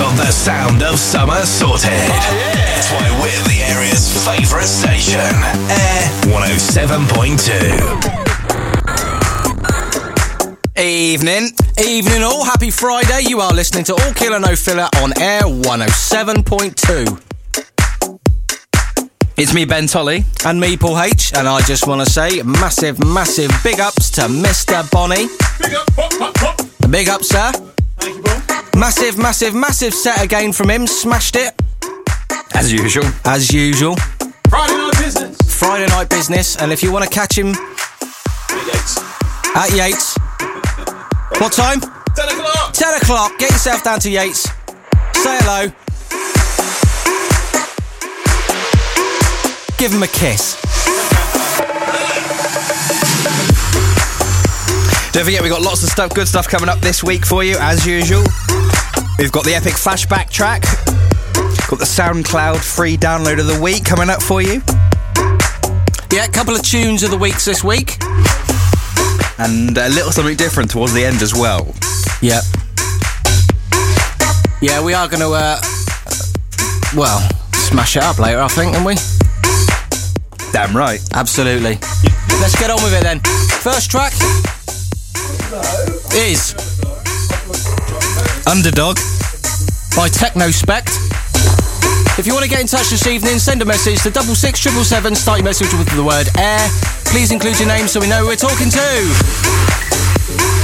got the sound of summer sorted. Oh, That's why we're the area's favourite station. Air 107.2. Evening, evening all. Happy Friday. You are listening to All Killer No Filler on Air 107.2. It's me, Ben Tolley. And me, Paul H. And I just want to say massive, massive big ups to Mr. Bonnie. Big up, pop, pop, pop. Big up, sir. Thank you, Paul. Massive, massive, massive set again from him. Smashed it, As usual. as usual. Friday night business. Friday night business. And if you want to catch him Big Yates. at Yates, what time? 10 o'clock. 10 o'clock. Get yourself down to Yates. Say hello. Give him a kiss. Don't forget, we've got lots of stuff, good stuff coming up this week for you, as usual. We've got the epic flashback track. Got the SoundCloud free download of the week coming up for you. Yeah, a couple of tunes of the weeks this week. And a little something different towards the end as well. Yep. Yeah, we are going to, uh, well, smash it up later, I think, aren't we? Damn right. Absolutely. Let's get on with it then. First track is Underdog by Technospect. If you want to get in touch this evening, send a message to double six triple seven. Start your message with the word air. Please include your name so we know who we're talking to.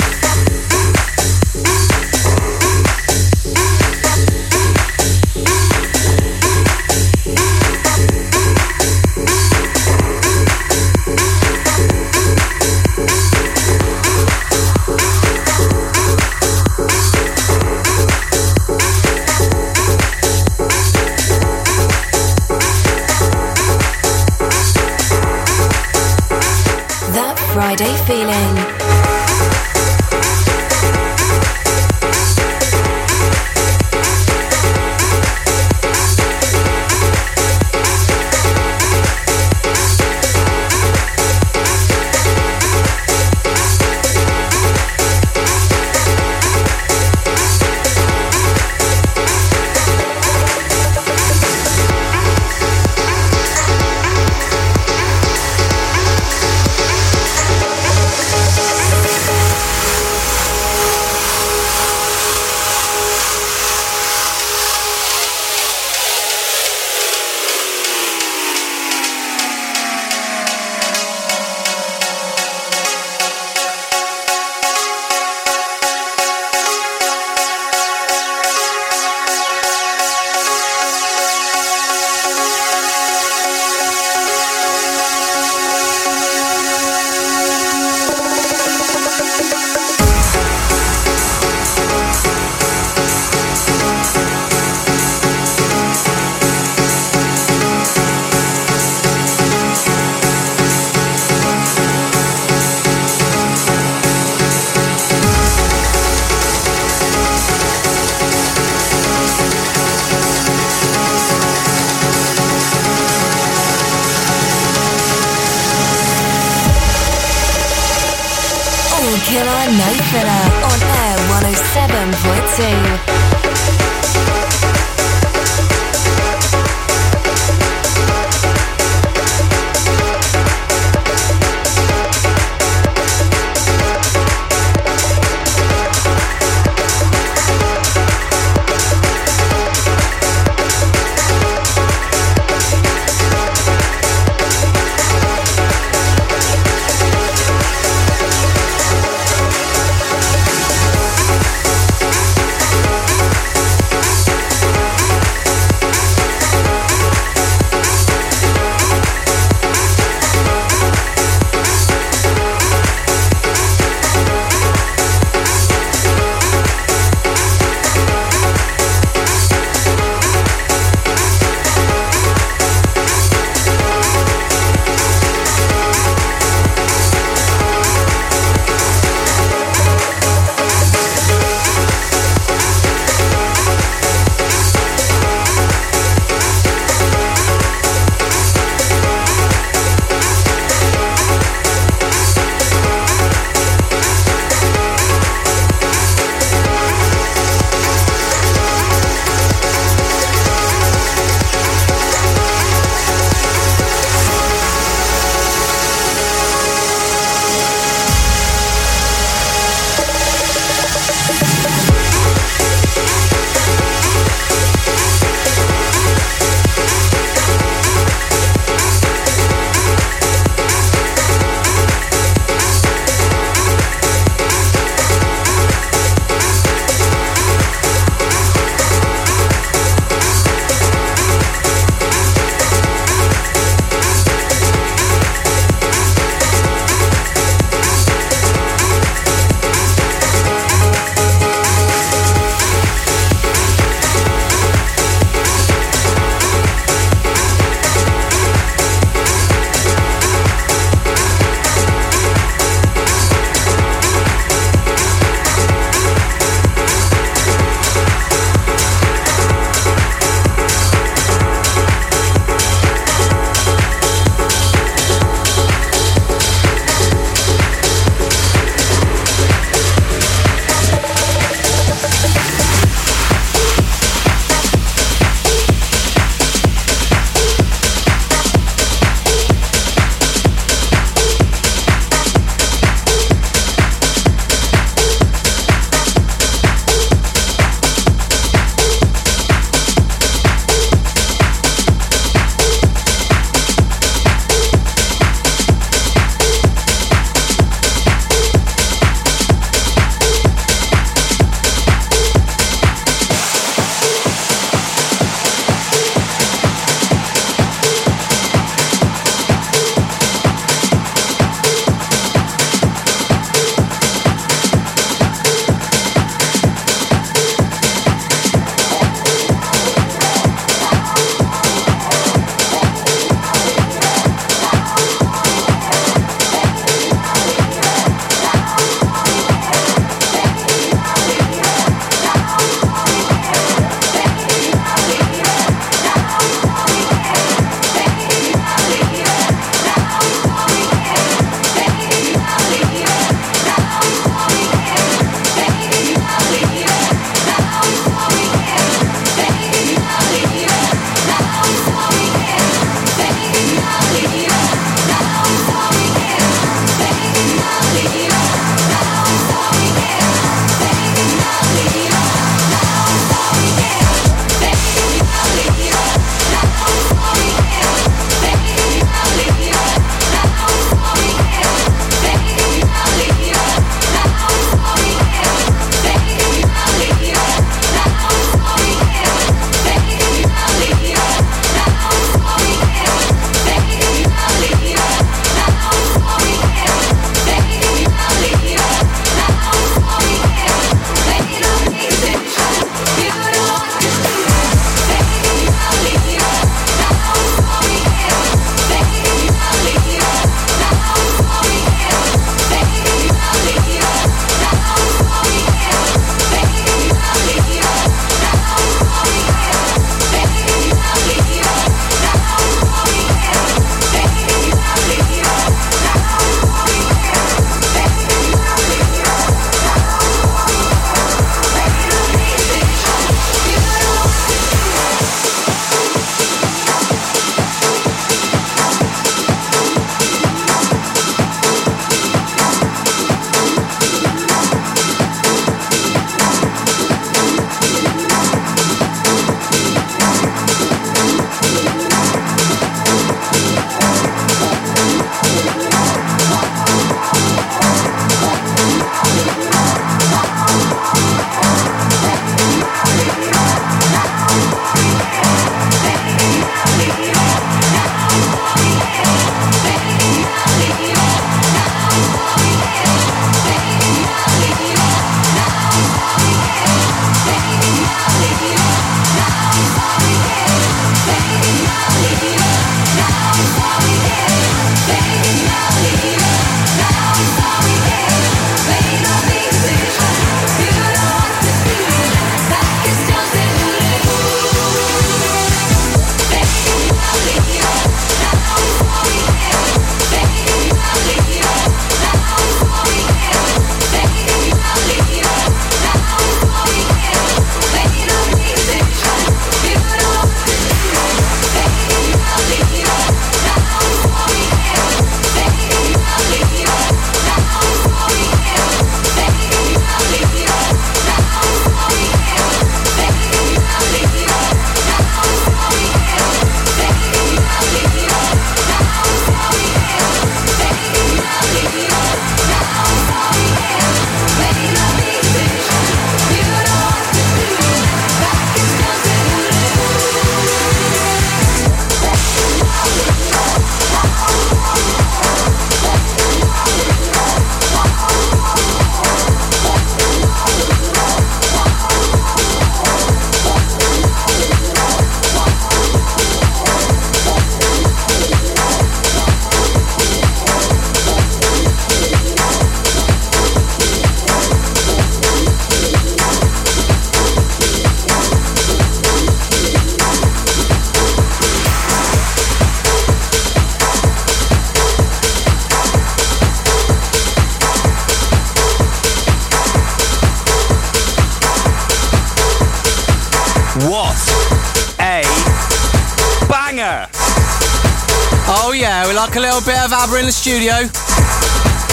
A little bit of ABBA in the studio.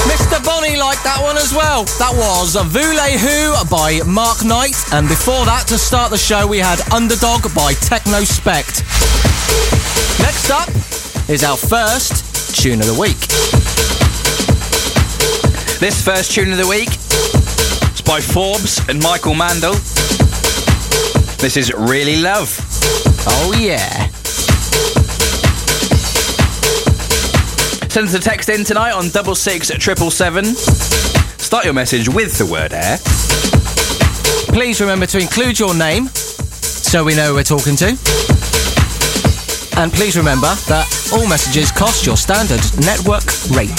Mr. Bonnie liked that one as well. That was Voulez Who by Mark Knight. And before that, to start the show, we had Underdog by Techno Spect. Next up is our first tune of the week. This first tune of the week is by Forbes and Michael Mandel. This is Really Love. Oh yeah. Send us a text in tonight on double six triple seven. Start your message with the word air. Please remember to include your name so we know who we're talking to. And please remember that all messages cost your standard network rate.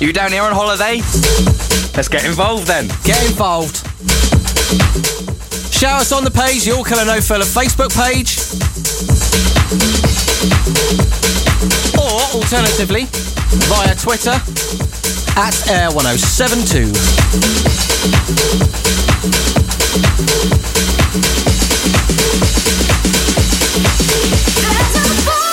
You down here on holiday? Let's get involved then. Get involved. Shout us on the page, the All Killer No Filler Facebook page. Alternatively, via Twitter at Air1072. There's a boy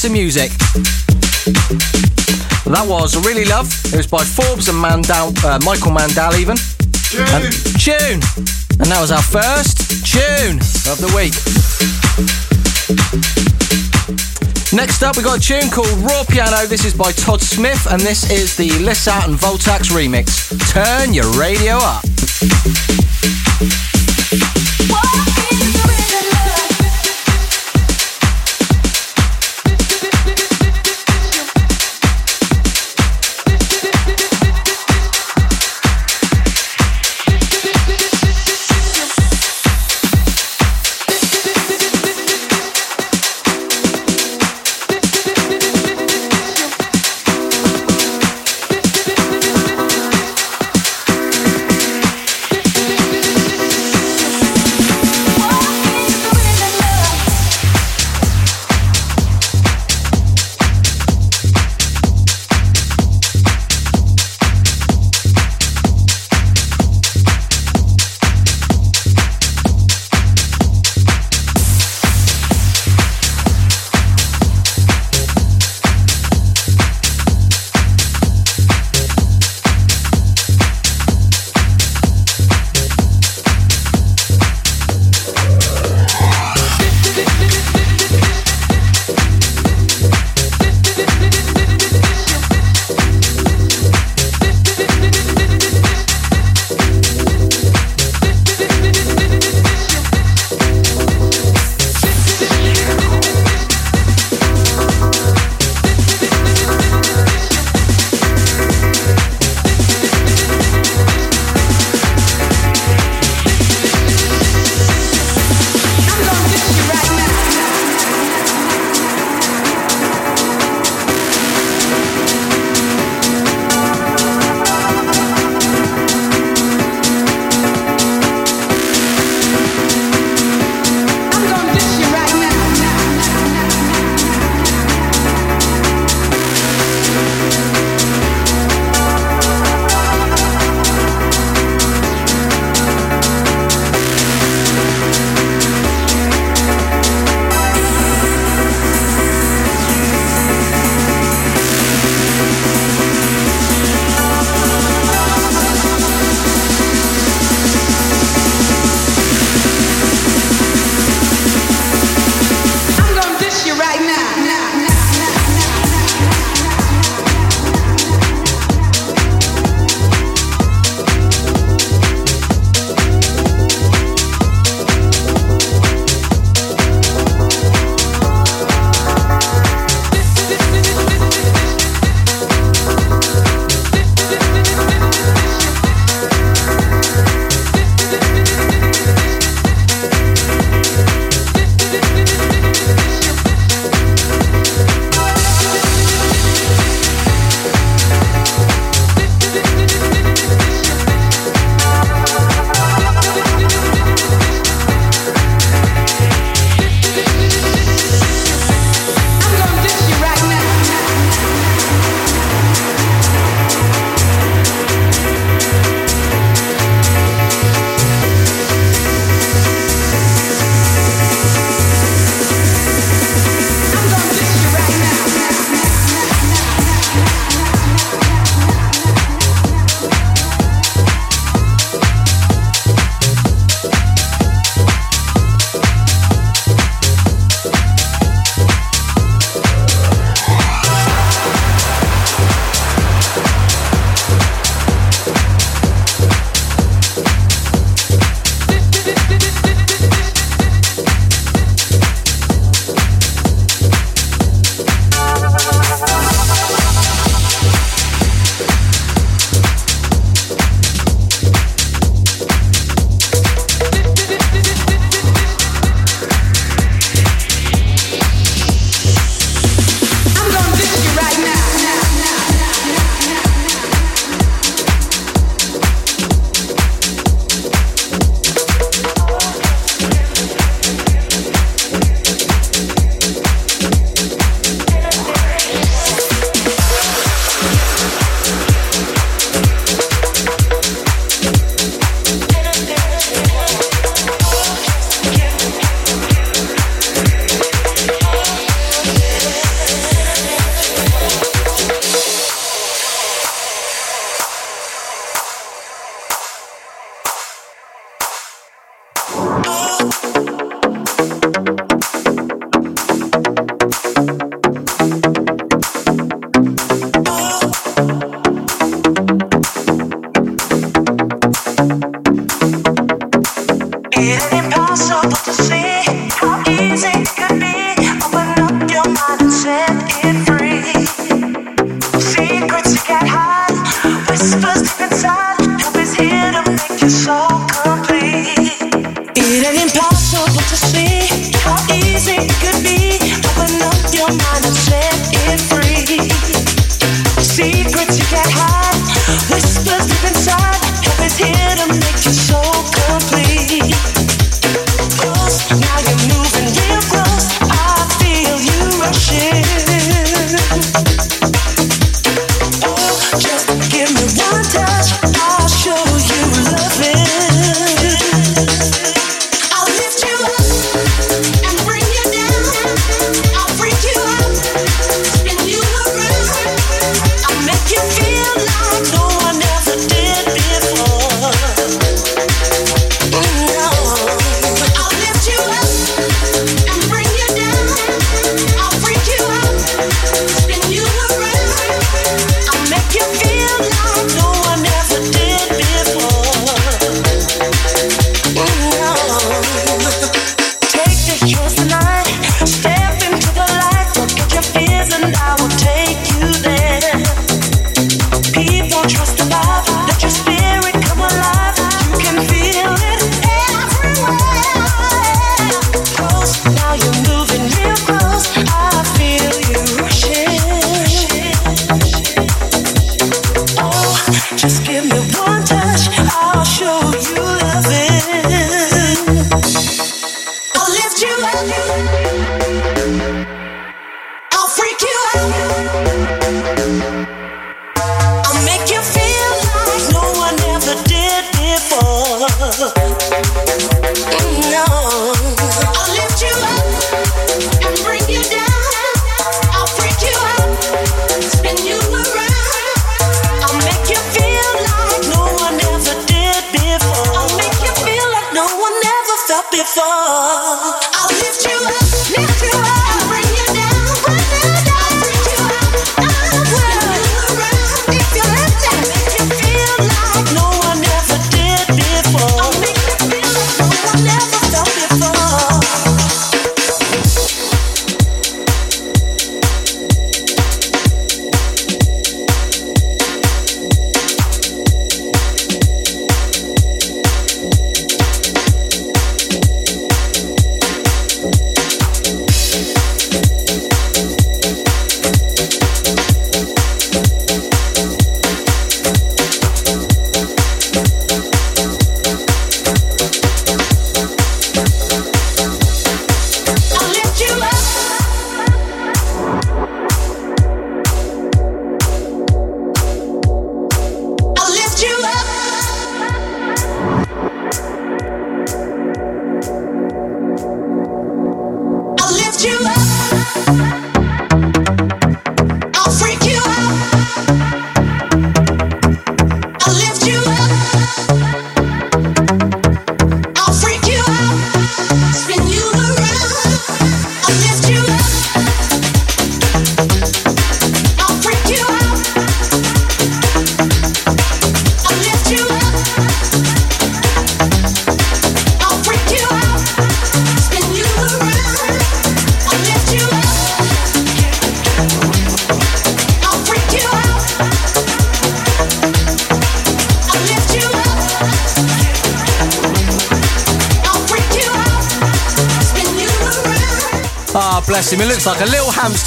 piece of music. That was Really Love. It was by Forbes and Mandel, uh, Michael Mandel, even. And tune. And that was our first tune of the week. Next up, we got a tune called Raw Piano. This is by Todd Smith, and this is the Lissat and Voltaxx remix. Turn your radio up.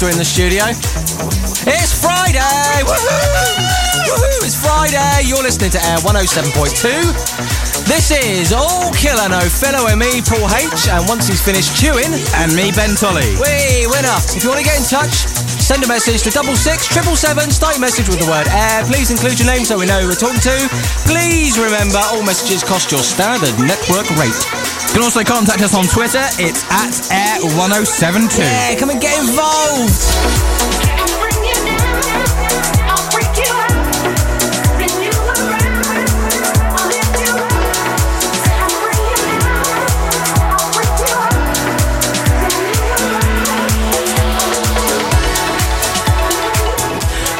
In the studio. It's Friday! Woohoo! Woohoo! It's Friday. You're listening to Air 107.2. This is All Killer No Filler me, Paul H. And once he's finished chewing... And me, Ben Tolley. We winner. If you want to get in touch, send a message to double six triple seven. Start your message with the word air. Please include your name so we know who we're talking to. Please remember all messages cost your standard network rate. You can also contact us on Twitter. It's at Air1072. Yeah, come and get involved.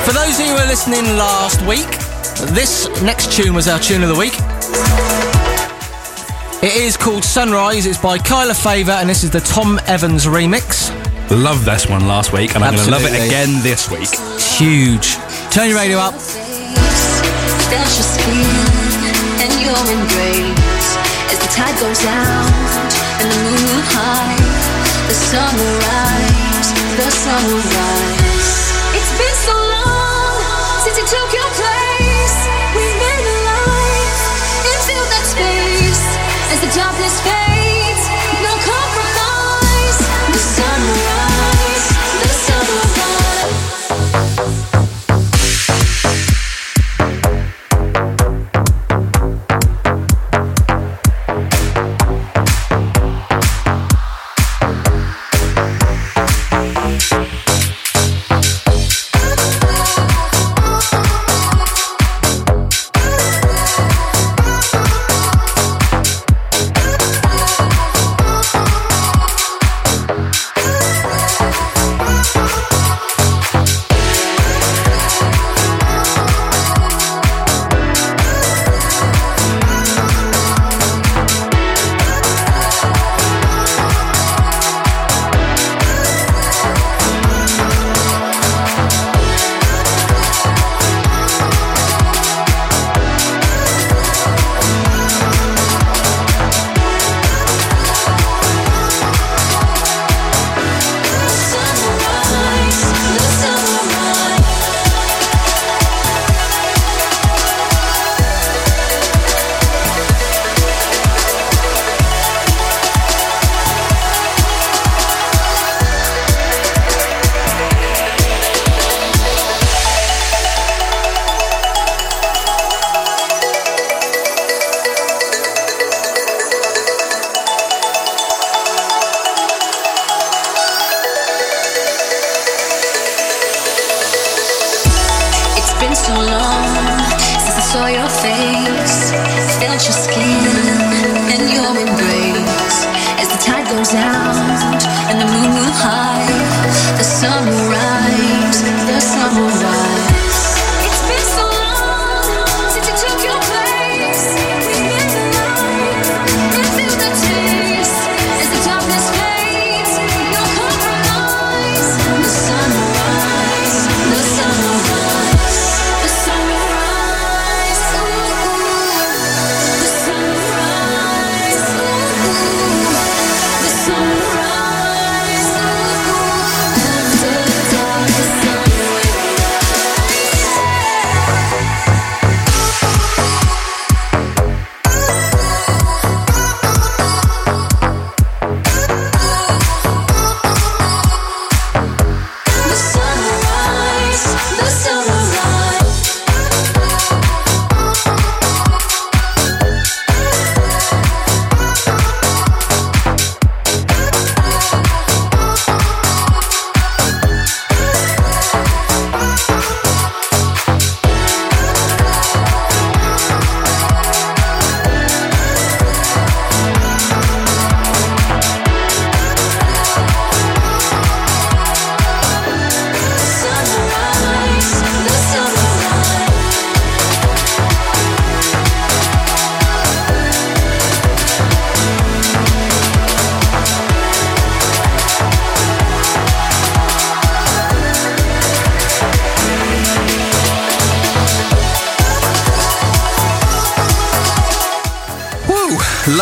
For those who were listening last week, this next tune was our tune of the week. It is called Sunrise. It's by Kyla Favor, and this is the Tom Evans remix. Love this one last week, and I'm going to love it again this week. It's huge. Turn your radio up. The sun will rise, the sun will rise As the darkness fades,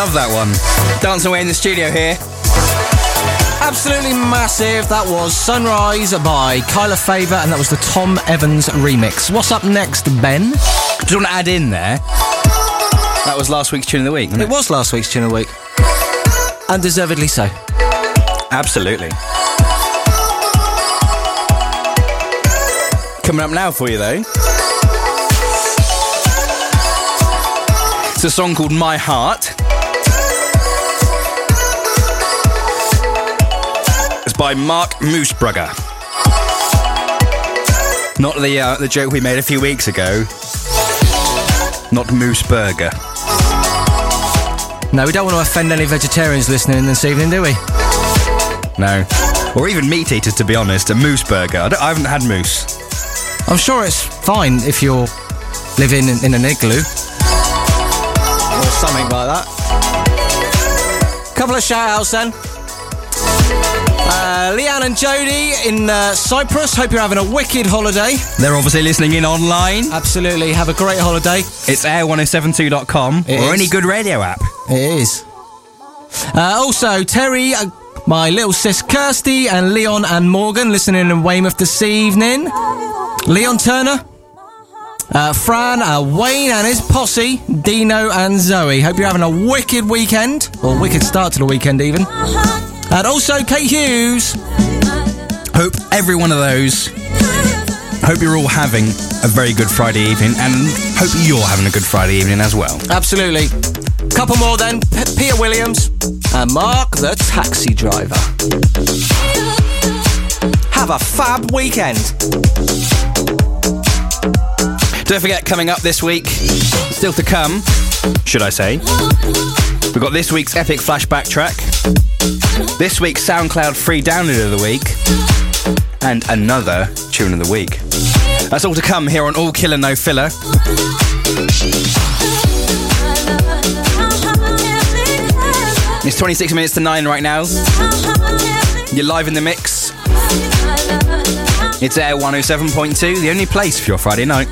Love that one. Dancing away in the studio here. Absolutely massive. That was Sunrise by Kyla Faber, and that was the Tom Evans remix. What's up next, Ben? Do you want to add in there? That was last week's tune of the week, It it? was last week's tune of the week. Undeservedly so. Absolutely. Coming up now for you, though. It's a song called My Heart. By Mark Moosebrugger. Not the uh, the joke we made a few weeks ago. Not Mooseburger. No, we don't want to offend any vegetarians listening this evening, do we? No. Or even meat eaters, to be honest. A moose burger. I, don't- I haven't had moose. I'm sure it's fine if you're living in, in an igloo. Or something like that. Couple of shout outs then. Uh, Leanne and Jody in uh, Cyprus. Hope you're having a wicked holiday. They're obviously listening in online. Absolutely. Have a great holiday. It's air1072.com It or is. any good radio app. It is. Uh, also, Terry, uh, my little sis Kirsty, and Leon and Morgan listening in Weymouth this evening. Leon Turner. Uh, Fran, uh, Wayne and his posse, Dino and Zoe. Hope you're having a wicked weekend, or wicked start to the weekend even. And also Kate Hughes. Hope every one of those. Hope you're all having a very good Friday evening and hope you're having a good Friday evening as well. Absolutely. Couple more then. P- Peter Williams and Mark the taxi driver. Have a fab weekend. Don't forget, coming up this week, still to come, should I say, we've got this week's epic flashback track, this week's SoundCloud free download of the week, and another tune of the week. That's all to come here on All Killer No Filler. It's 26 minutes to 9 right now. You're live in the mix. It's Air 107.2, the only place for your Friday night.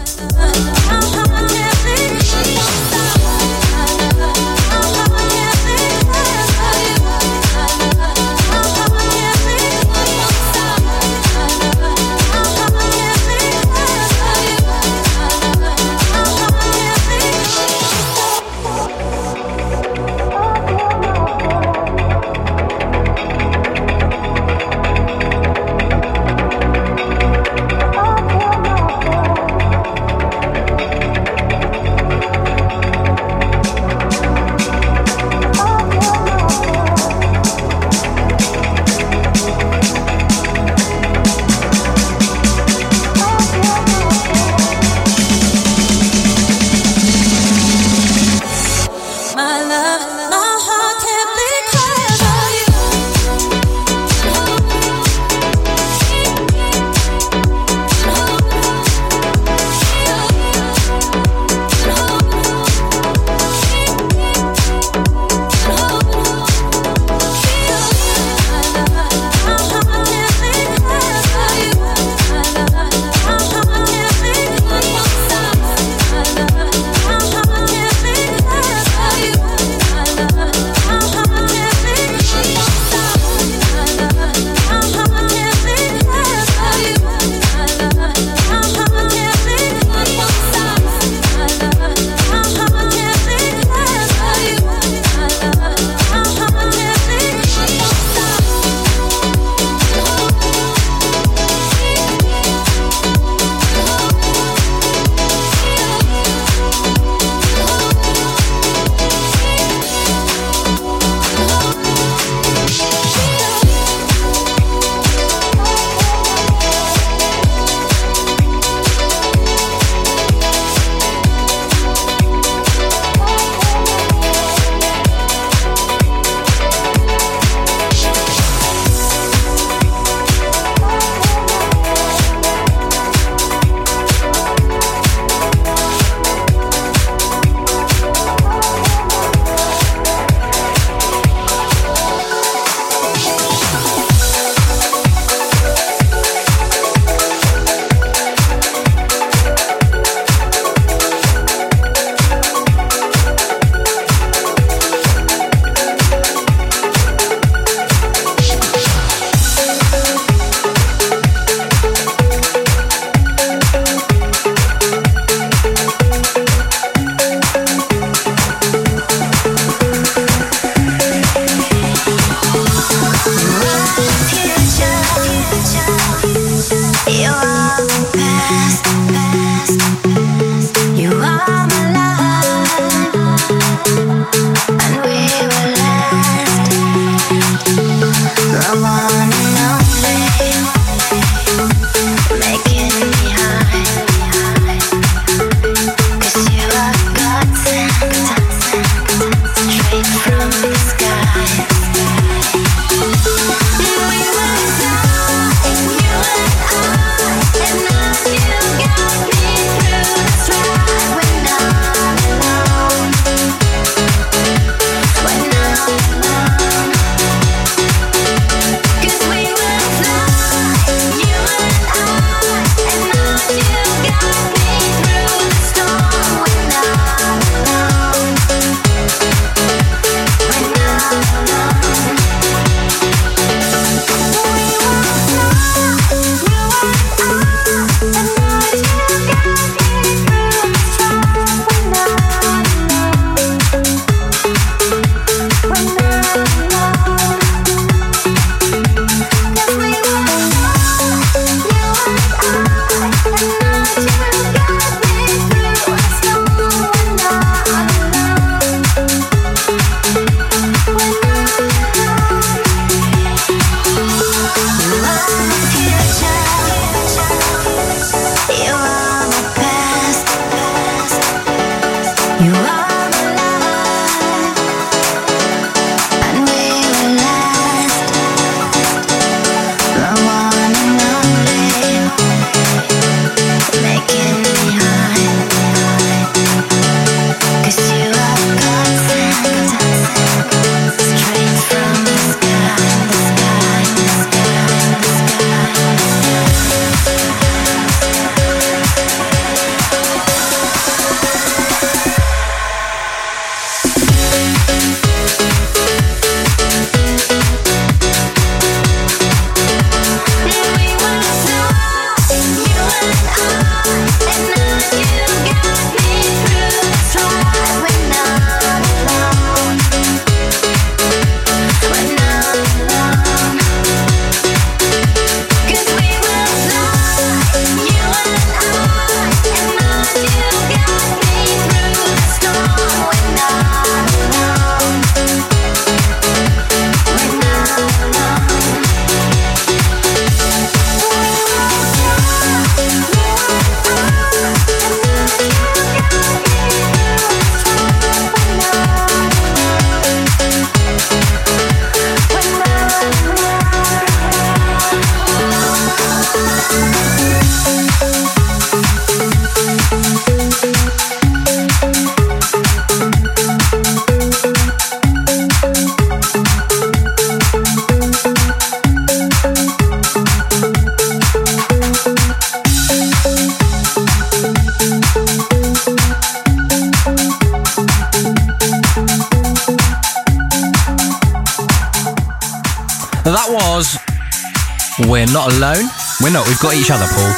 other, Paul.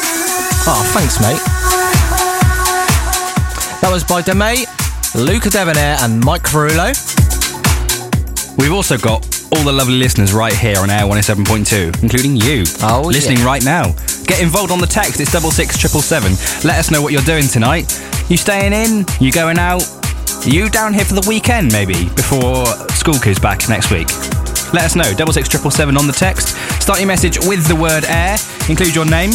Oh, thanks, mate. That was by DeMay, Luca Debonaire, and Mike Carullo. We've also got all the lovely listeners right here on Air 107.2, including you. Oh, listening yeah. right now. Get involved on the text. It's double six triple seven. Let us know what you're doing tonight. You staying in? You going out? You down here for the weekend maybe before school kids back next week? Let us know. Double six triple seven on the text. Start your message with the word air. Include your name.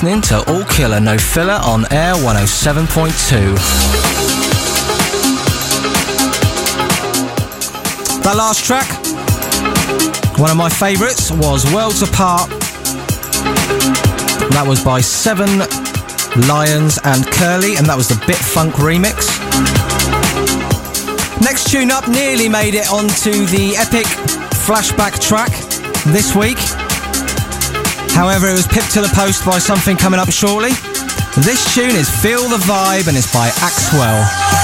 listening to All Killer No Filler on Air 107.2. That last track, one of my favourites, was Worlds Apart. That was by Seven Lions and Kerli, and that was the Bit Funk remix. Next tune up nearly made it onto the epic flashback track this week. However, it was pipped to the post by something coming up shortly. This tune is Feel the Vibe and it's by Axwell.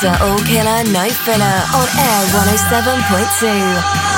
To All Killer No Filler on Air 107.2.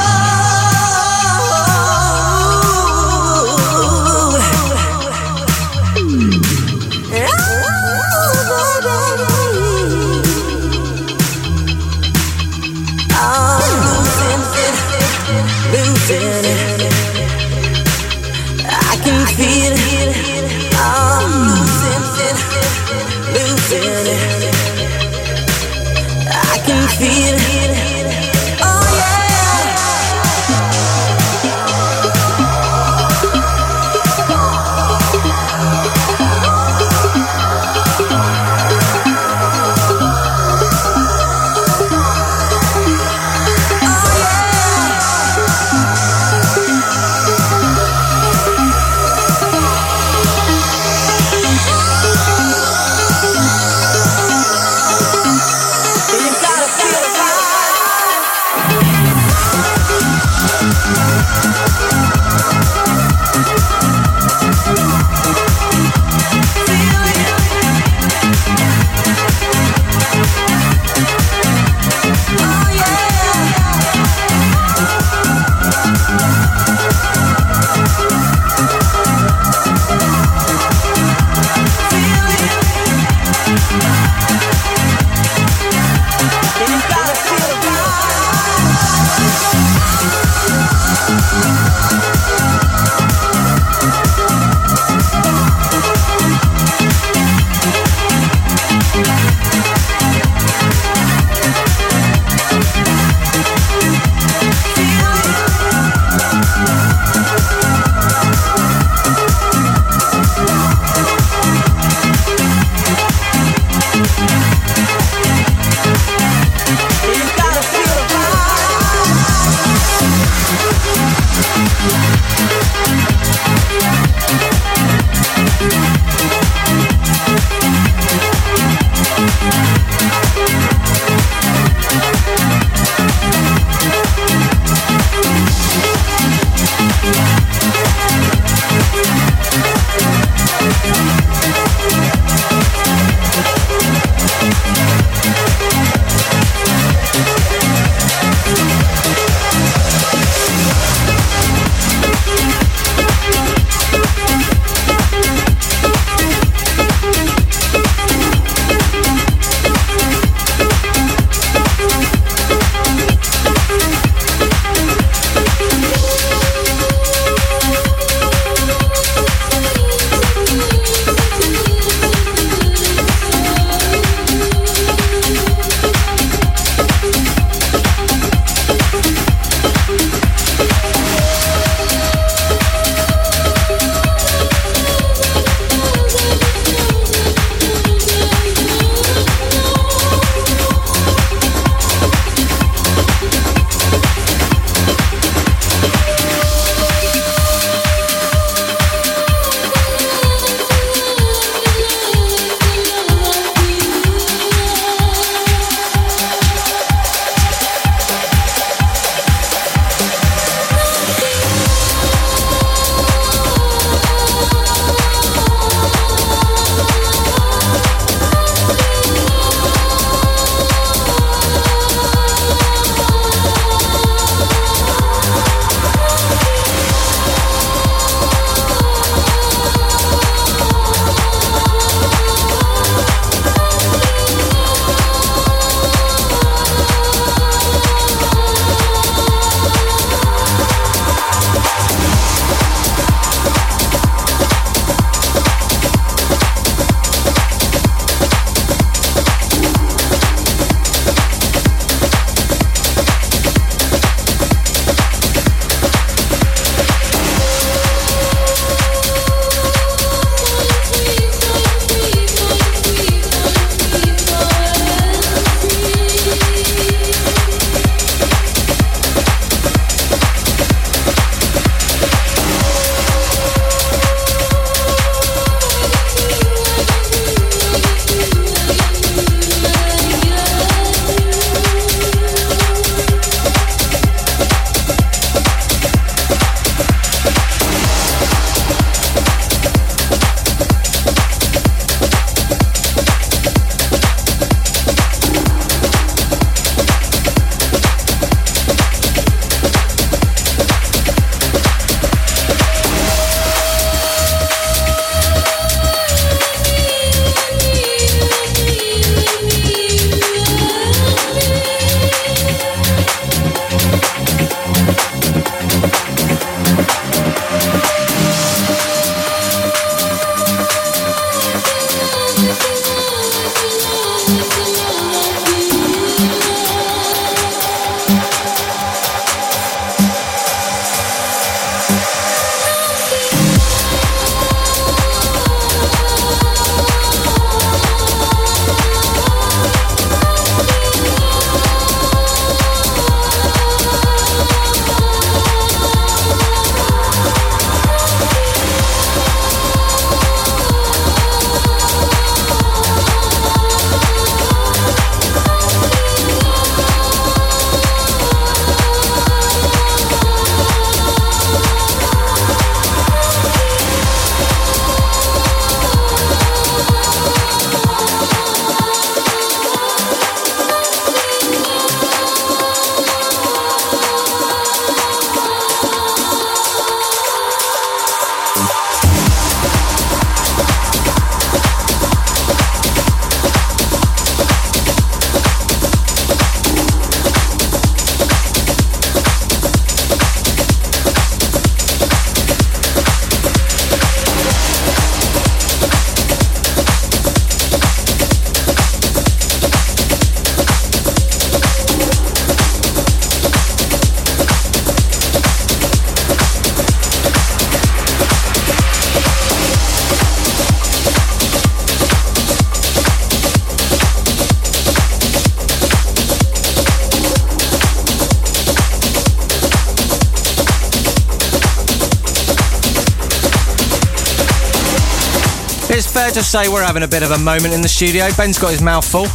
say we're having a bit of a moment in the studio. Ben's got his mouth full.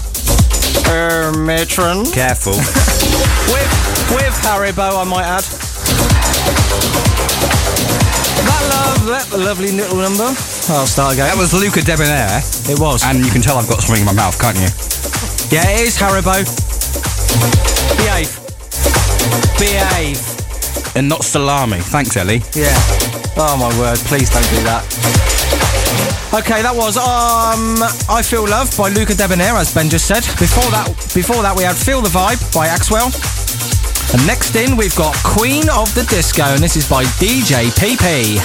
Er, matron. Careful. With, with Haribo, I might add. That love, that lovely little number. I'll start again. that was Luca Debonaire, It was. and you can tell I've got something in my mouth, can't you? Yeah, it is Haribo. Behave. Behave. And not salami. Thanks, Ellie. Yeah. Oh my word, please don't do that. Okay, that was um I Feel Love by Luca Debonaire, as Ben just said. Before that before that we had Feel the Vibe by Axwell. And next in we've got Queen of the Disco, and this is by DJ PP.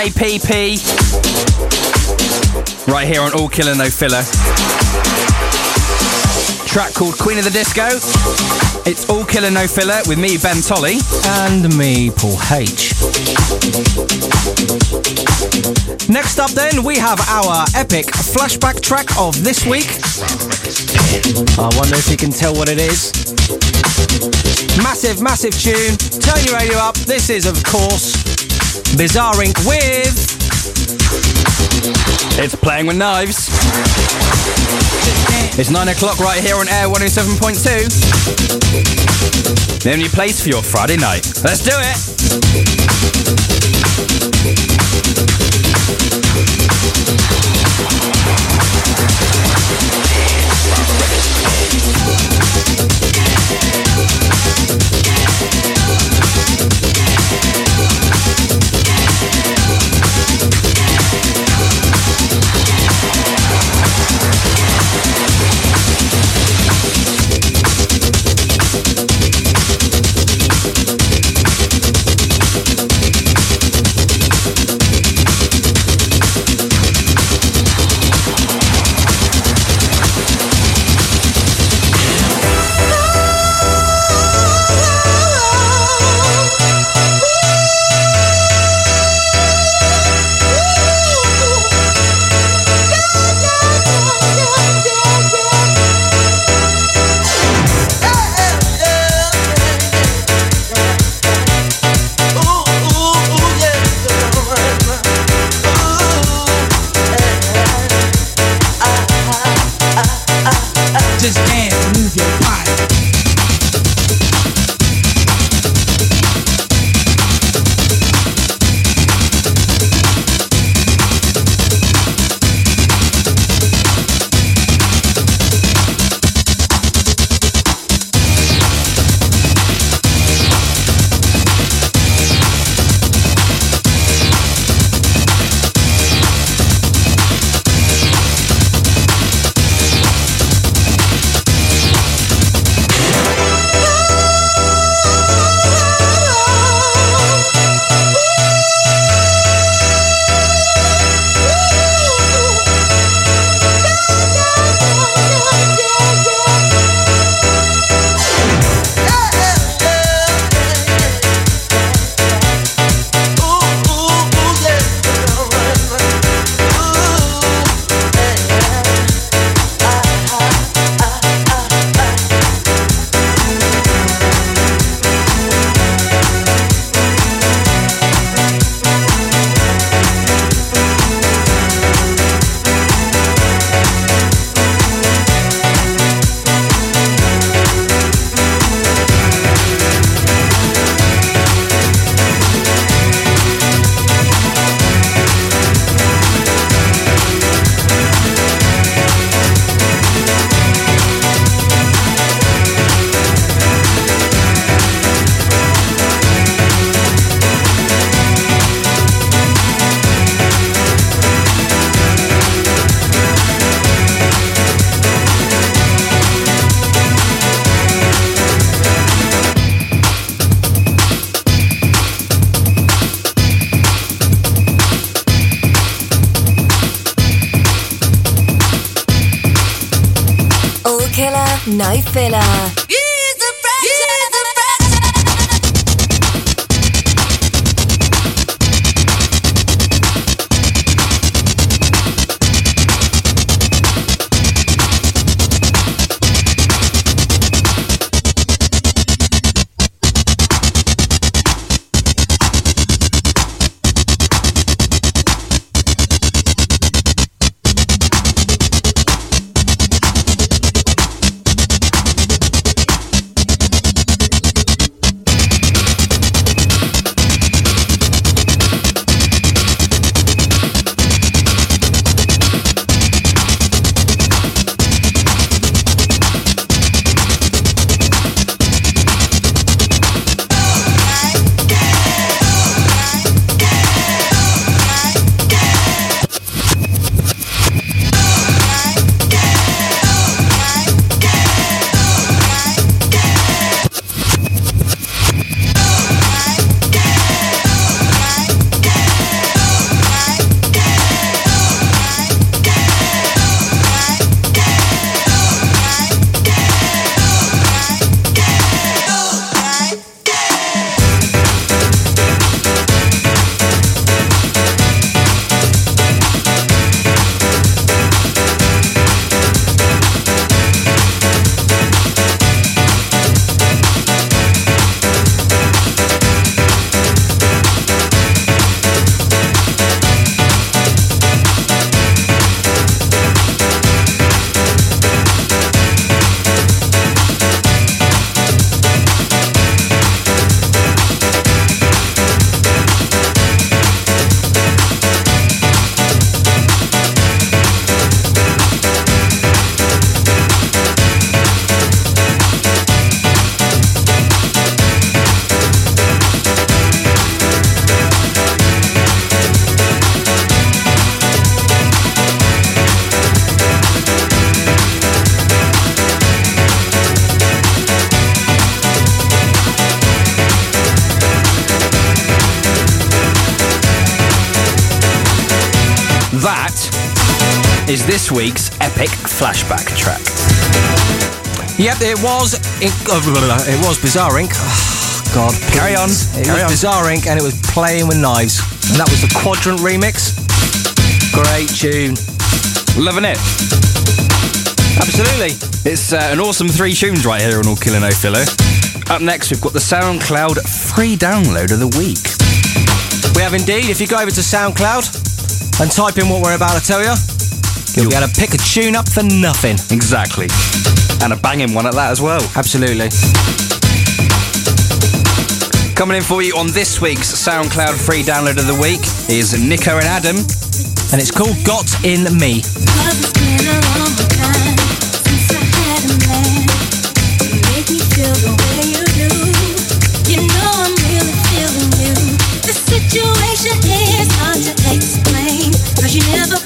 That's DJ PP. right here on All Killer No Filler. Track called Queen of the Disco. It's All Killer No Filler with me, Ben Tolley. And me, Paul H. Next up, then, we have our epic flashback track of this week. I wonder if you can tell what it is. Massive, massive tune. Turn your radio up. This is, of course, Bizarre Inc. with. It's Playing with Knives. It's 9 o'clock right here on Air 107.2. The only place for your Friday night. Let's do it! Flashback track. Yep, it was. It, it was Bizarre Inc. Oh, God, Carry on, It carry was on. Bizarre Inc. and it was Playing with Knives, and that was the Quadrant remix. Great tune. Loving it. Absolutely. It's uh, an awesome three tunes right here on All Killer No Filler. Up next, we've got the SoundCloud free download of the week. We have indeed. If you go over to SoundCloud and type in what we're about to tell you, you'll be able to pick a tune up for nothing. Exactly. And a banging one at that as well. Absolutely. Coming in for you on this week's SoundCloud free download of the week is Nico and Adam. And it's called Got in Me. Cause it's been a long time since I had a man to make me feel the way you do. You know I'm really feeling you. The situation is hard to explain. Cause you never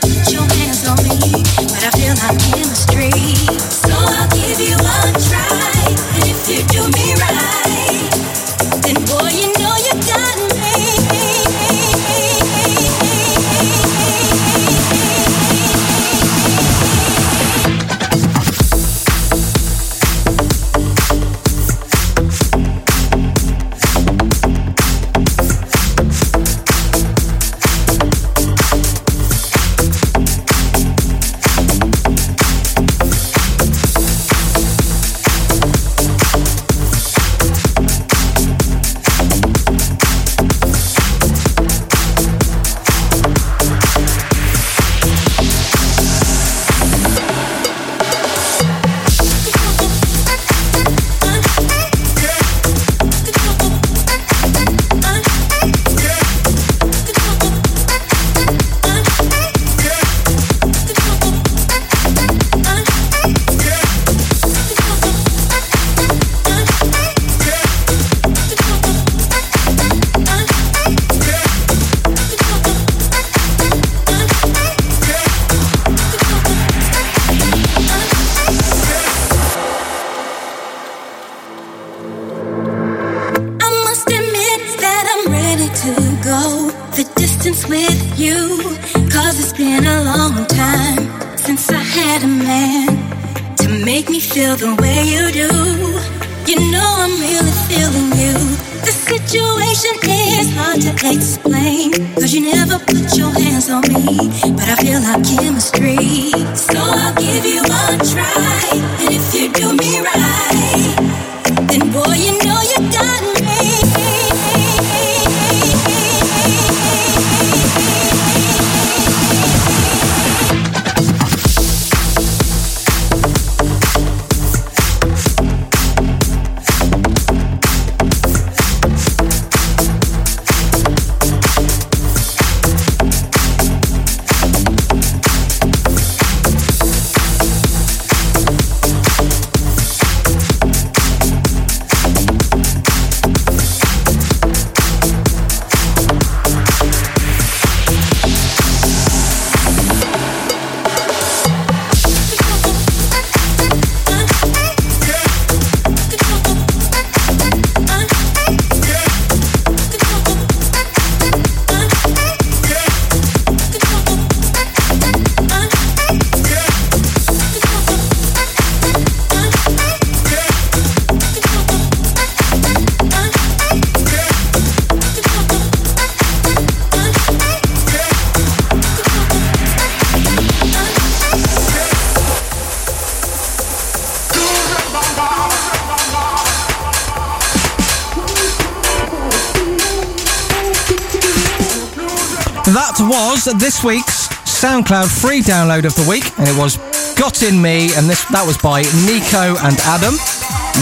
this week's SoundCloud free download of the week, and it was Got in Me, and this that was by Nico and Adam.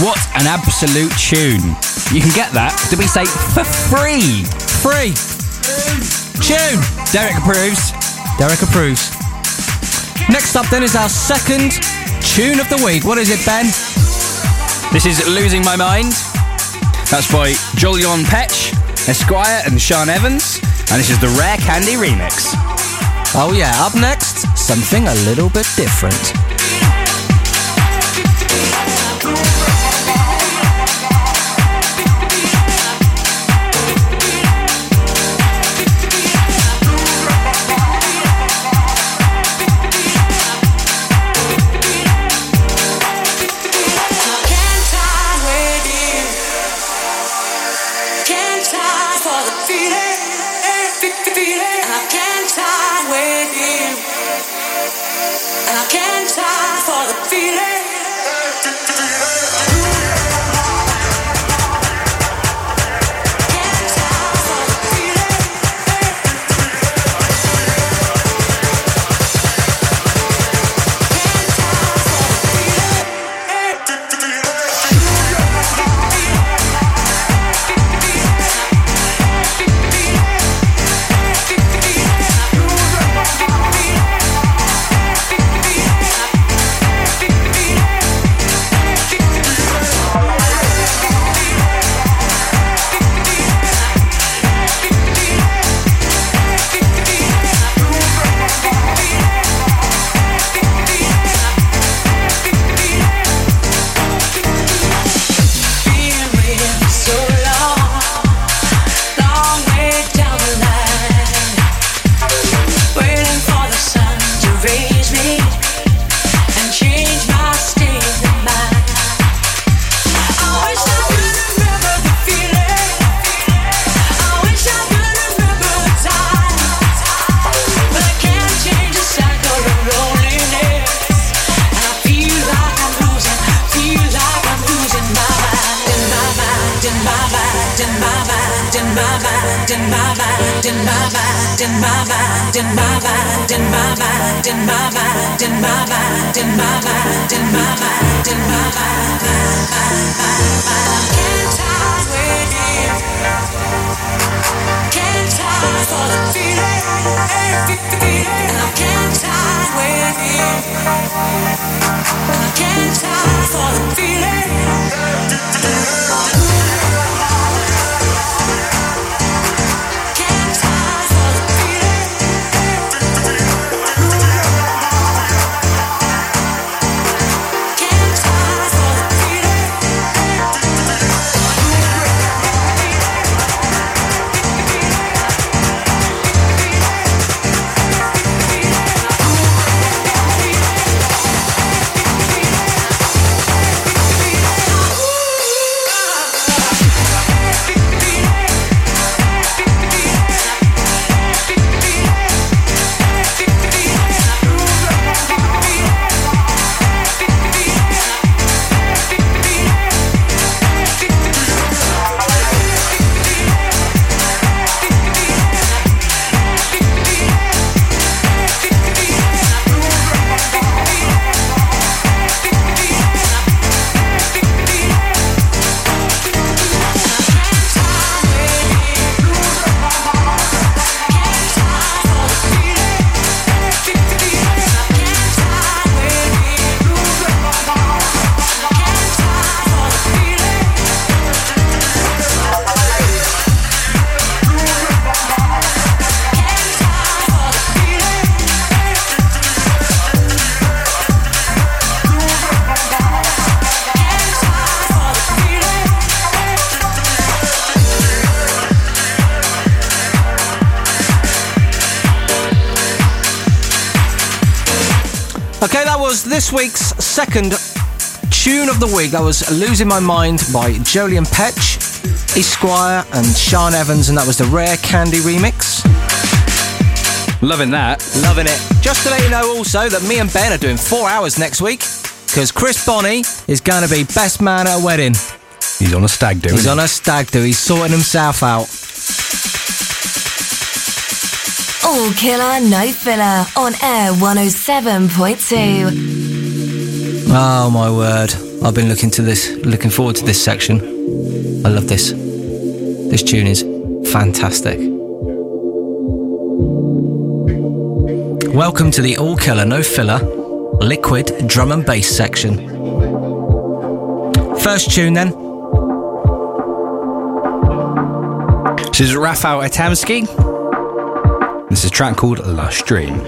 What an absolute tune. You can get that, did we say, for free? Free. Tune. Derek approves. Derek approves. Next up, then, is our second tune of the week. What is it, Ben? This is Losing My Mind. That's by Julian Petch, Esquire, and Sean Evans. And this is the Rare Candy remix. Oh, yeah, up next, something a little bit different. This week's second tune of the week. That was Losing My Mind by Julian Petch, Esquire, and Sean Evans, and that was the Rare Candy remix. Loving that. Loving it. Just to let you know also that me and Ben are doing four hours next week because Chris Bonney is going to be best man at a wedding. He's on a stag do. He's isn't on a stag do. He's sorting himself out. All killer, no filler on air 107.2. Oh my word! I've been looking to this, looking forward to this section. I love this. This tune is fantastic. Welcome to the all killer, no filler, liquid drum and bass section. First tune then. This is Rafał Atamski. This is a track called Lush Dream.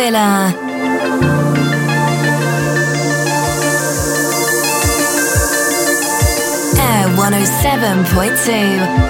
Filler. Air 107.2.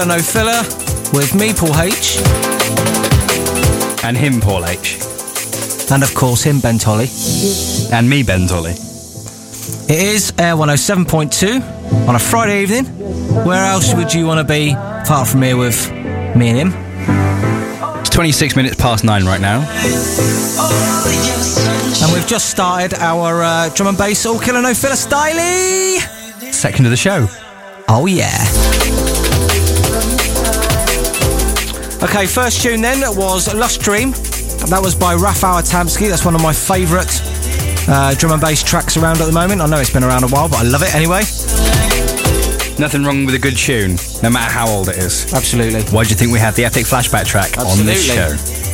Killer No Filler with me, Paul H. And him, Paul H. And of course, him, Ben Tolley. And me, Ben Tolley. It is Air 107.2 on a Friday evening. Where else would you want to be apart from here with me and him? It's 26 minutes past nine right now. And we've just started our uh, drum and bass All Killer No Filler Styly. Second of the show. Oh, yeah. Okay, first tune then was Lust Dream. That was by Rafael Tamsky. That's one of my favourite uh, drum and bass tracks around at the moment. I know it's been around a while, but I love it anyway. Nothing wrong with a good tune, no matter how old it is. Absolutely. Why do you think we have the epic flashback track on this show? Absolutely.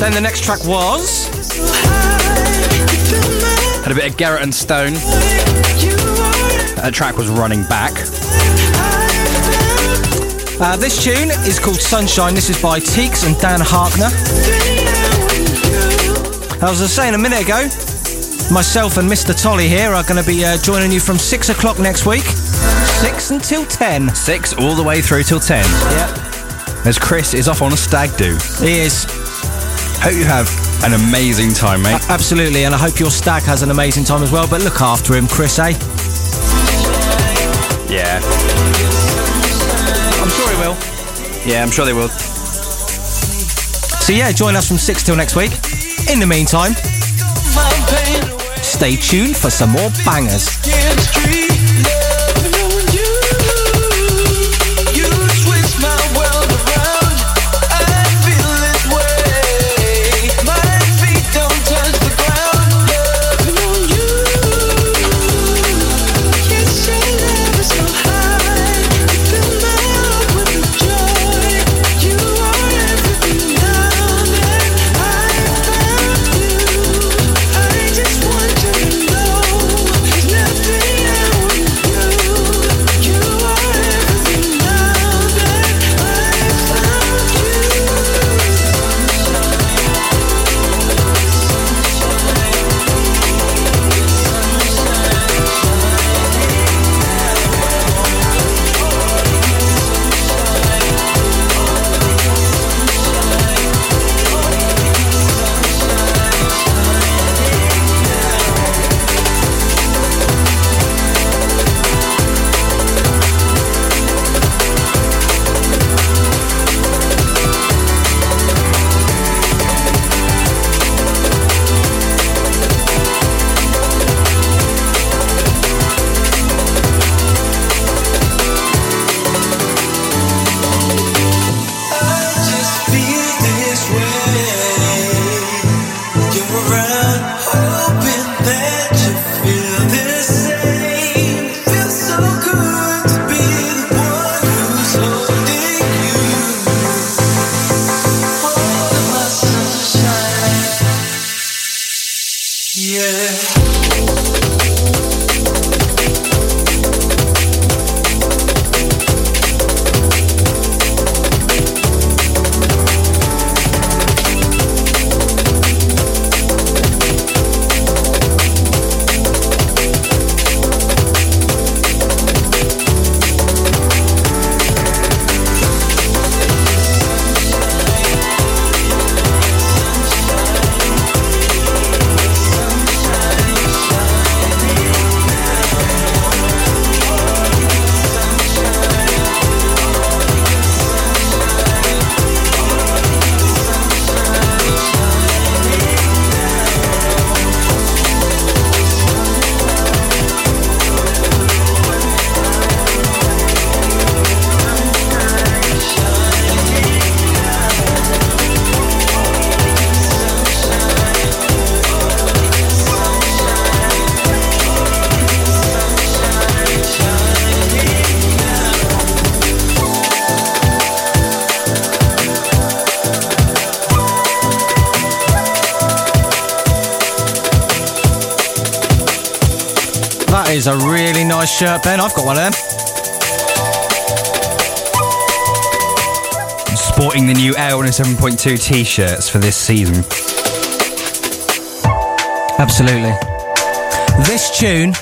Then the next track was. Had a bit of Garrett and Stone. That track was running back. Uh, this tune is called Sunshine. This is by Teeks and Dan Harkner. As I was saying a minute ago, myself and Mr. Tolley here are going to be uh, joining you from 6 o'clock next week. 6 until 10. Six all the way through till 10. Yep. As Chris is off on a stag do. He is. Hope you have an amazing time, mate. Absolutely, and I hope your stag has an amazing time as well. But look after him, Chris, eh? Yeah. Yeah, I'm sure they will. So yeah, join us from 6 till next week. In the meantime, stay tuned for some more bangers. Nice shirt, uh, Ben. I've got one eh? of them. Sporting the new Air 107.2 t shirts for this season. Absolutely. This tune,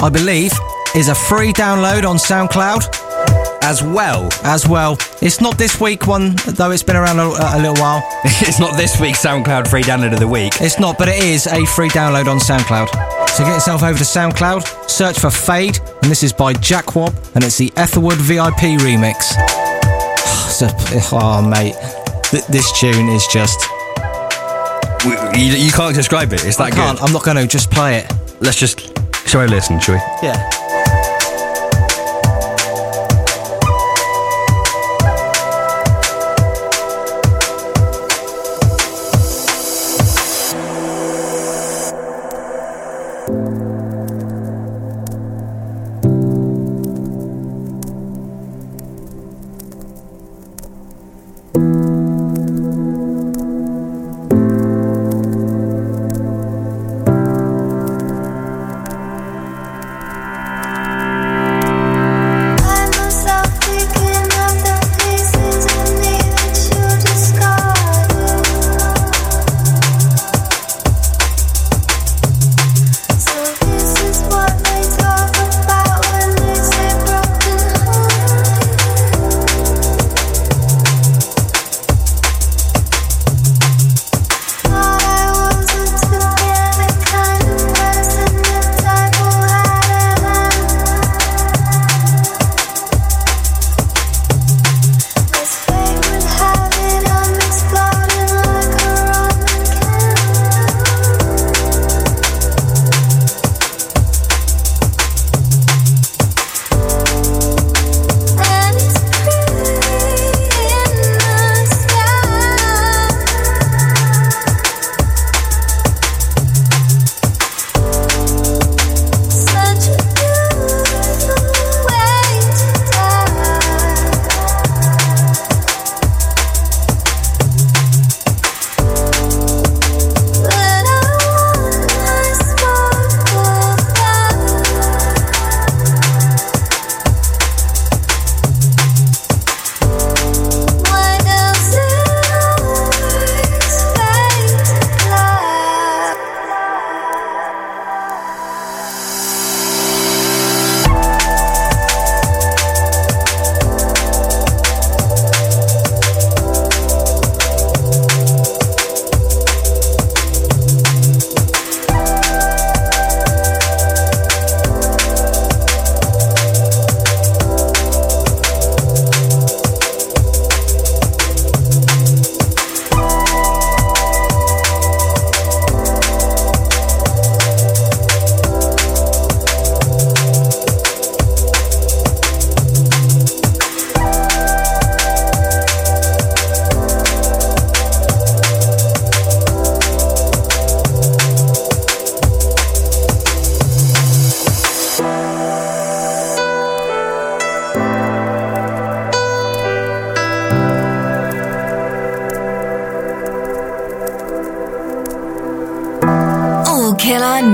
I believe, is a free download on SoundCloud As well, as well. It's not this week one, though it's been around a, a little while. it's not this week's SoundCloud free download of the week. It's not, but it is a free download on SoundCloud. So get yourself over to SoundCloud, search for Fade, and this is by Jack Wob, and it's the Etherwood VIP remix. Oh, mate. Th- this tune is just. We- You, you can't describe it. It's that I can't, good. I'm not going to just play it. Let's just. Shall I listen? Shall we? Yeah.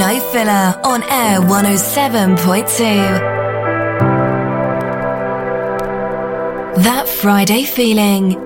No filler on air 107.2. That Friday feeling.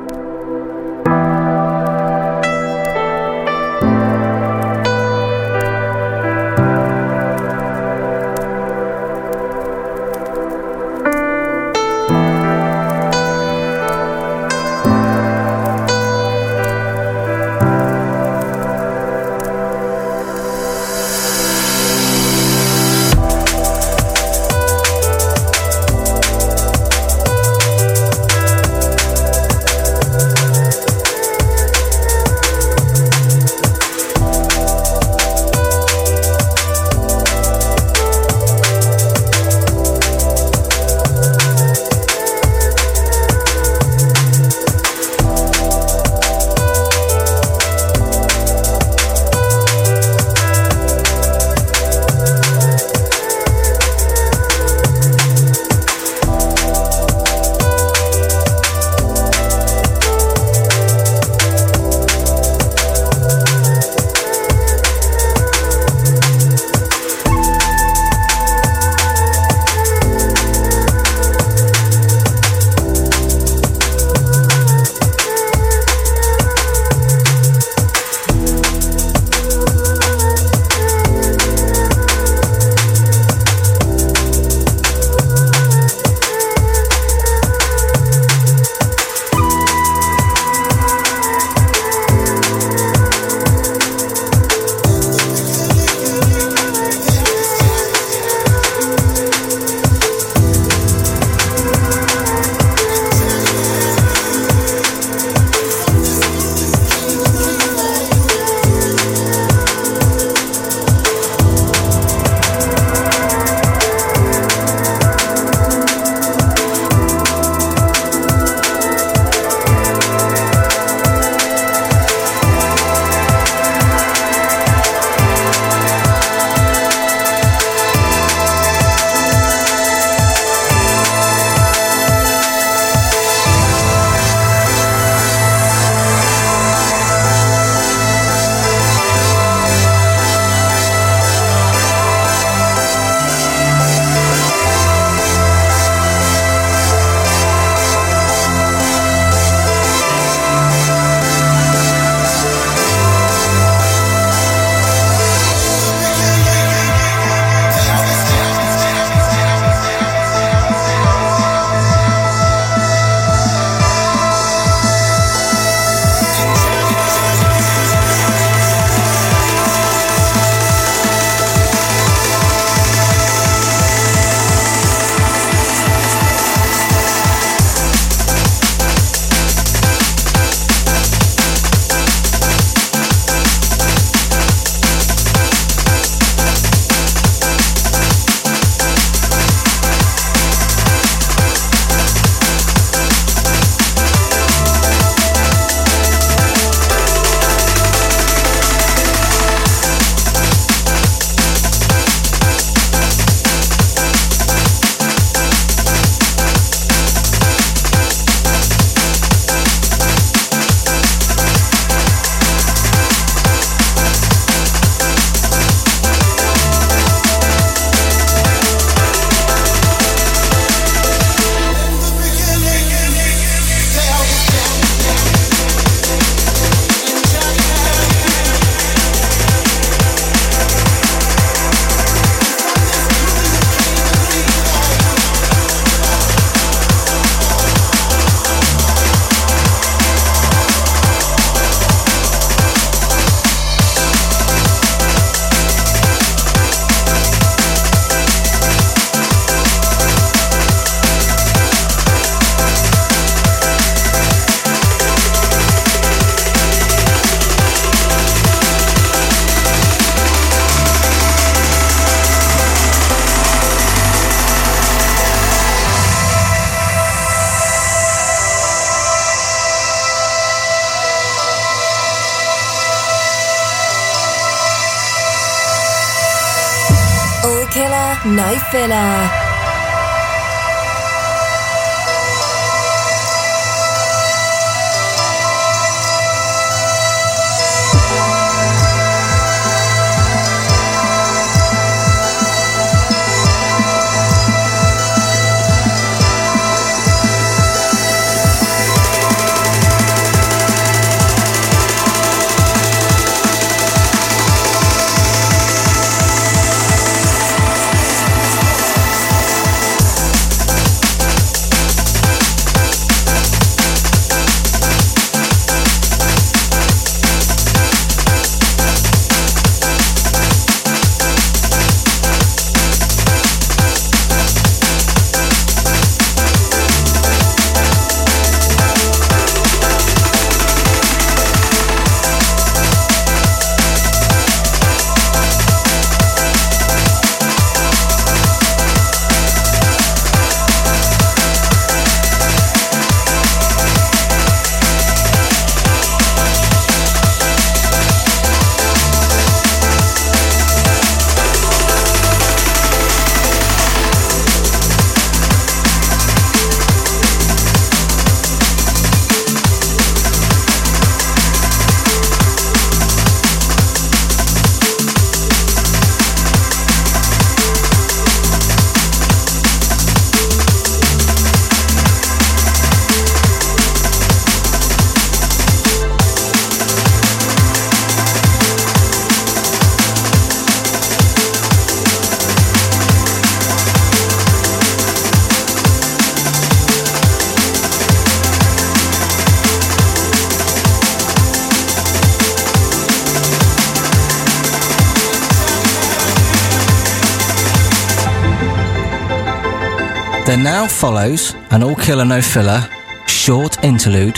Follows an all killer no filler short interlude.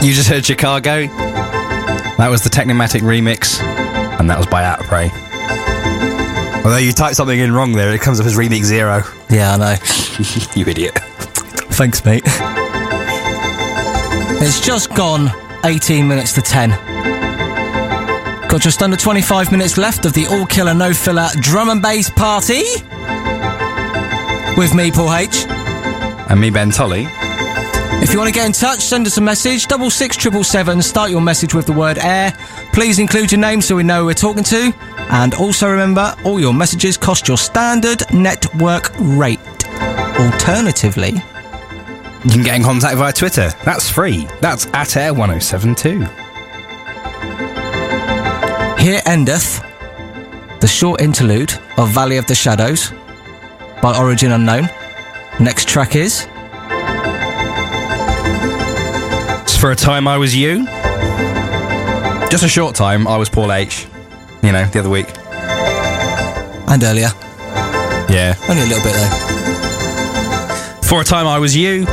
You just heard Chicago. That was the Technomatic remix, and that was by Out of Prey. Although you typed something in wrong there, it comes up as remix zero. Yeah, I know. you idiot. Thanks, mate. It's just gone 18 minutes to 10. Got just under 25 minutes left of the all killer no filler drum and bass party. With me, Paul H. And me, Ben Tolley. If you want to get in touch, send us a message, double six triple seven. Start your message with the word air. Please include your name so we know who we're talking to. And also remember, all your messages cost your standard network rate. Alternatively, You can get in contact via Twitter. That's free. That's at air1072. Here endeth the short interlude of Valley of the Shadows by Origin Unknown. Next track is It's for a time I was you. Just a short time, I was Paul H. You know, the other week. and earlier, Yeah. only a little bit though. For a time I was you.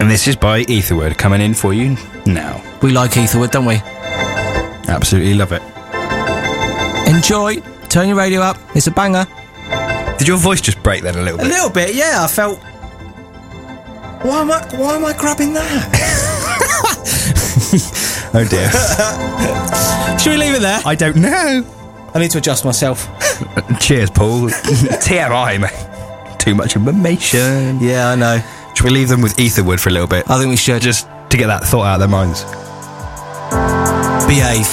And this is by Etherwood coming in for you now. We like Etherwood, don't we? Absolutely love it. Enjoy. Turn your radio up. It's a banger. Did your voice just break then a little bit? A little bit, yeah. I felt. Why am I? Why am I grabbing that? Oh dear. Should we leave it there? I don't know. I need to adjust myself. Cheers, Paul. TMI, mate. Too much information. Yeah, I know. Should we leave them with Etherwood for a little bit? I think we should Just to get that thought out of their minds. behave.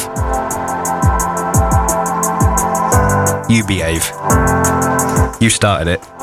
You behave. You started it.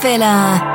Killer, no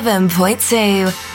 107.2.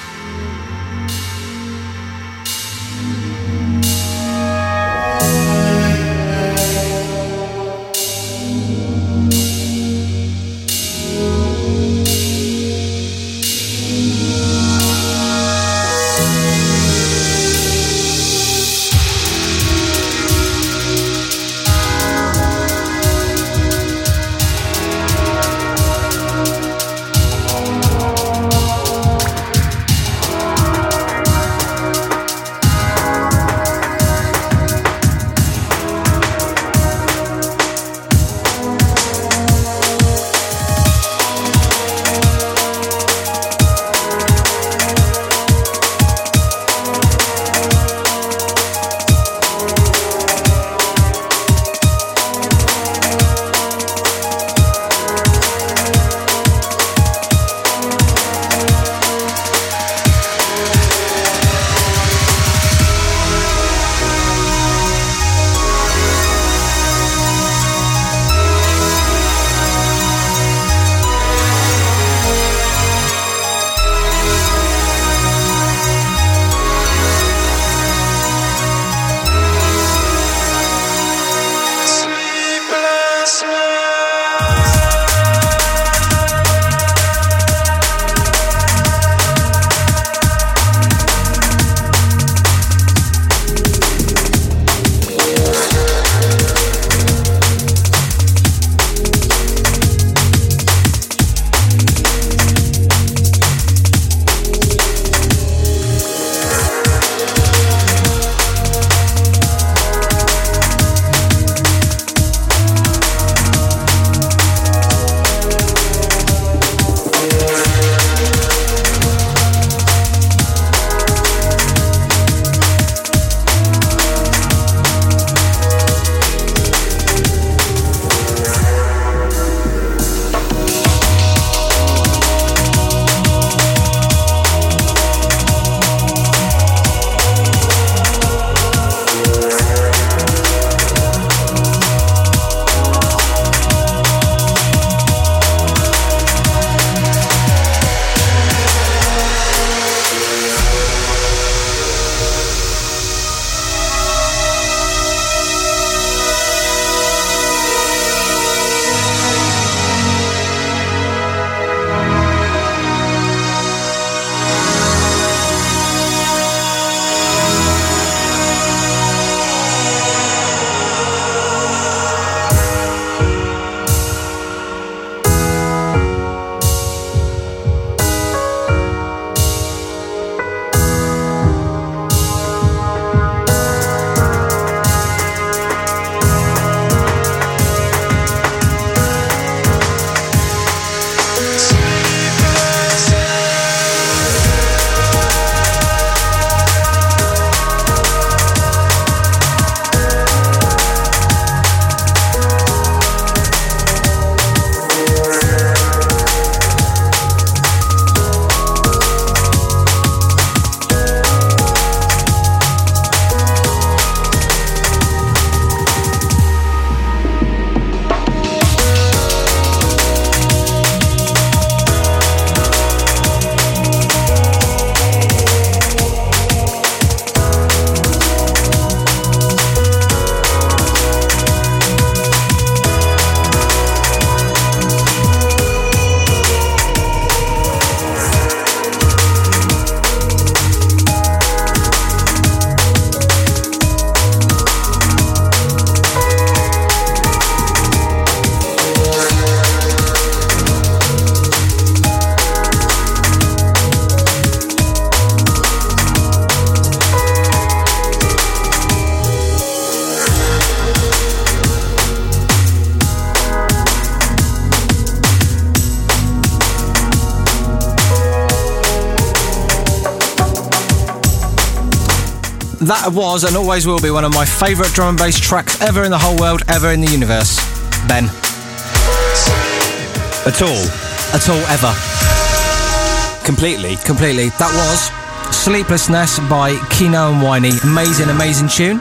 that was and always will be one of my favourite drum and bass tracks ever in the whole world, ever in the universe. Ben. At all. At all, ever. Completely. Completely. That was Sleeplessness by Kino and Winey. Amazing, amazing tune.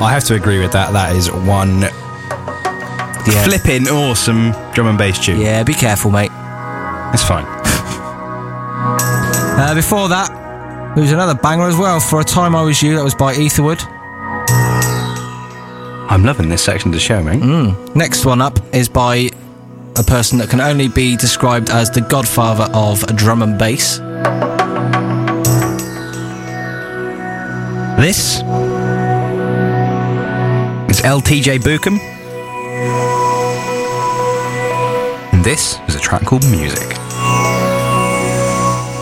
I have to agree with that. That is one Yeah. flipping awesome drum and bass tune. Yeah, be careful, mate. It's fine. Uh, before that, there was another banger as well. For a Time I Was You, that was by Etherwood. I'm loving this section of the show, mate. Mm. Next one up is by a person that can only be described as the godfather of drum and bass. This is LTJ Bukem. And this is a track called Music.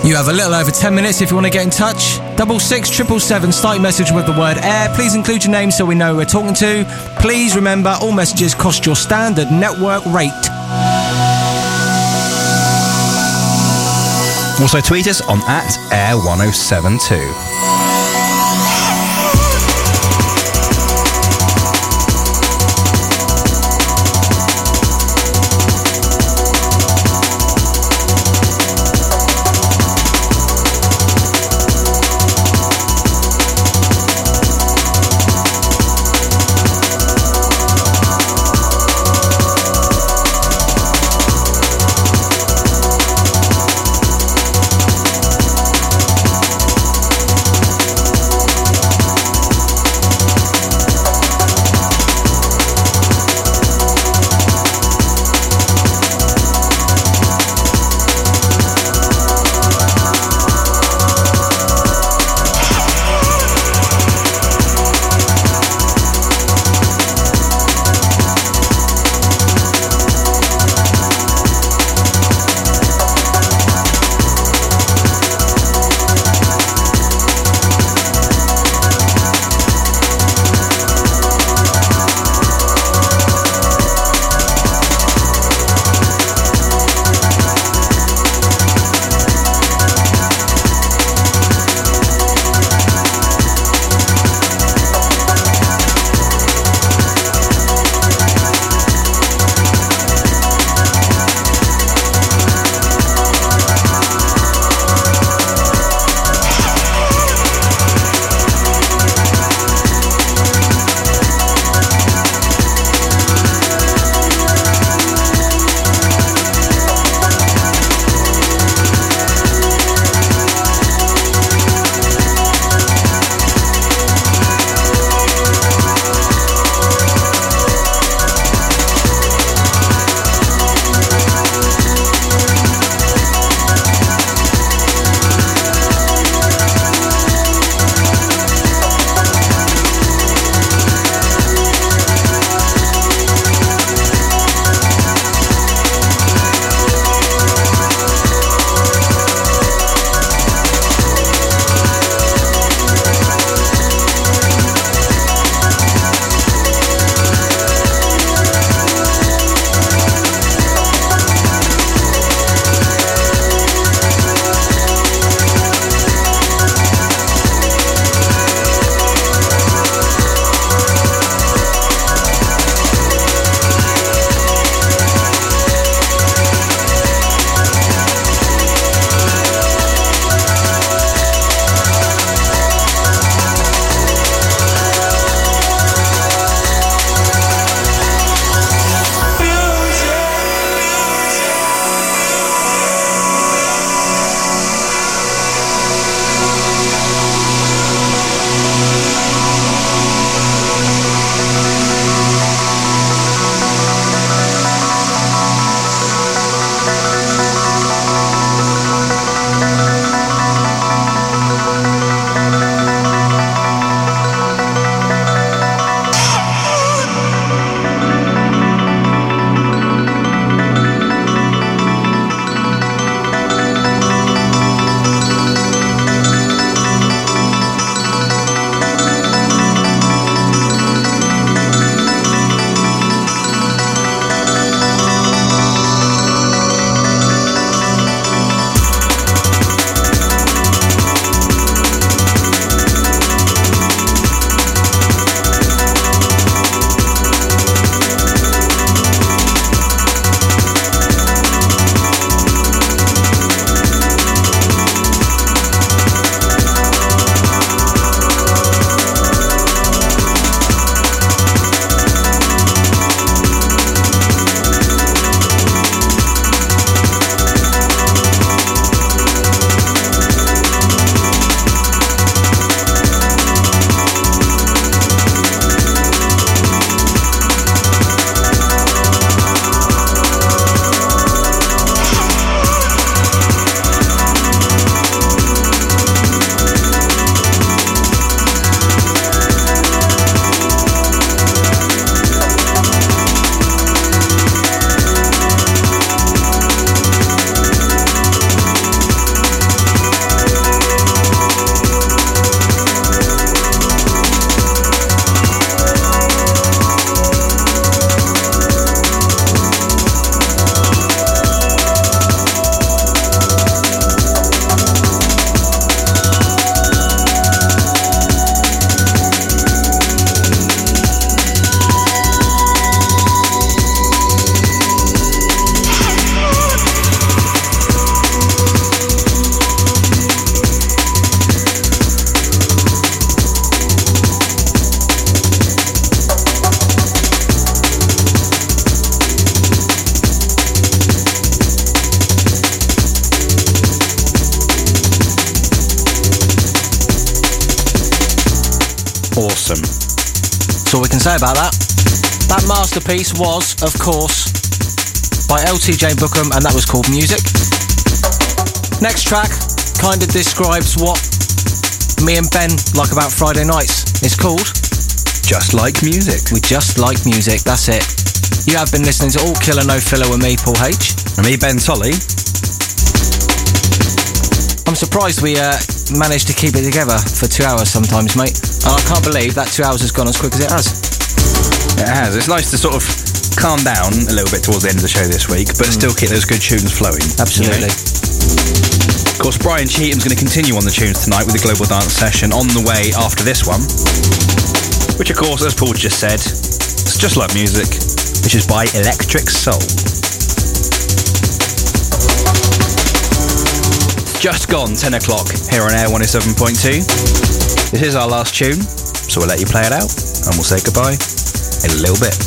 You have a little over 10 minutes if you want to get in touch. Double six triple seven, start your message with the word air. Please include your name so we know who we're talking to. Please remember all messages cost your standard network rate. Also tweet us on at air1072. Masterpiece was, of course, by LTJ Bukem, and that was called Music. Next track kind of describes what me and Ben like about Friday nights. It's called Just like music. We Just Like Music. That's it. You have been listening to All Killer No Filler with me, Paul H. And me, Ben Tolley. I'm surprised we uh, managed to keep it together for two hours sometimes, mate. And I can't believe that two hours has gone as quick as it has. It has. It's nice to sort of calm down a little bit towards the end of the show this week, but still keep those good tunes flowing. Absolutely. Of course, Brian Cheatham's going to continue on the tunes tonight with the Global Dance Session on the way after this one. Which, of course, as Paul just said, it's just like music, which is by Electric Soul. Just gone 10 o'clock here on Air 107.2. This is our last tune, so we'll let you play it out and we'll say goodbye a little bit.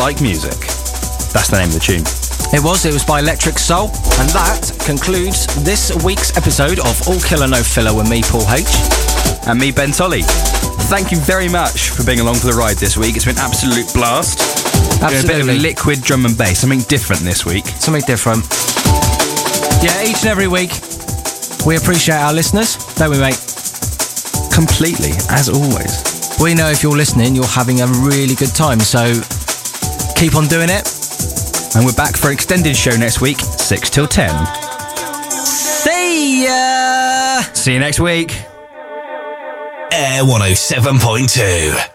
Like music. That's the name of the tune. It was, it was by Electric Soul. And that concludes this week's episode of All Killer No Filler with me, Paul H. And me, Ben Tolley. Thank you very much for being along for the ride this week. It's been an absolute blast. Doing a bit Absolutely. of liquid drum and bass, something different this week. Something different. Yeah, each and every week, we appreciate our listeners, don't we, mate? Completely, as always. We know if you're listening, you're having a really good time, so keep on doing it. And we're back for an extended show next week, 6 till 10. See ya! See you next week. Air 107.2.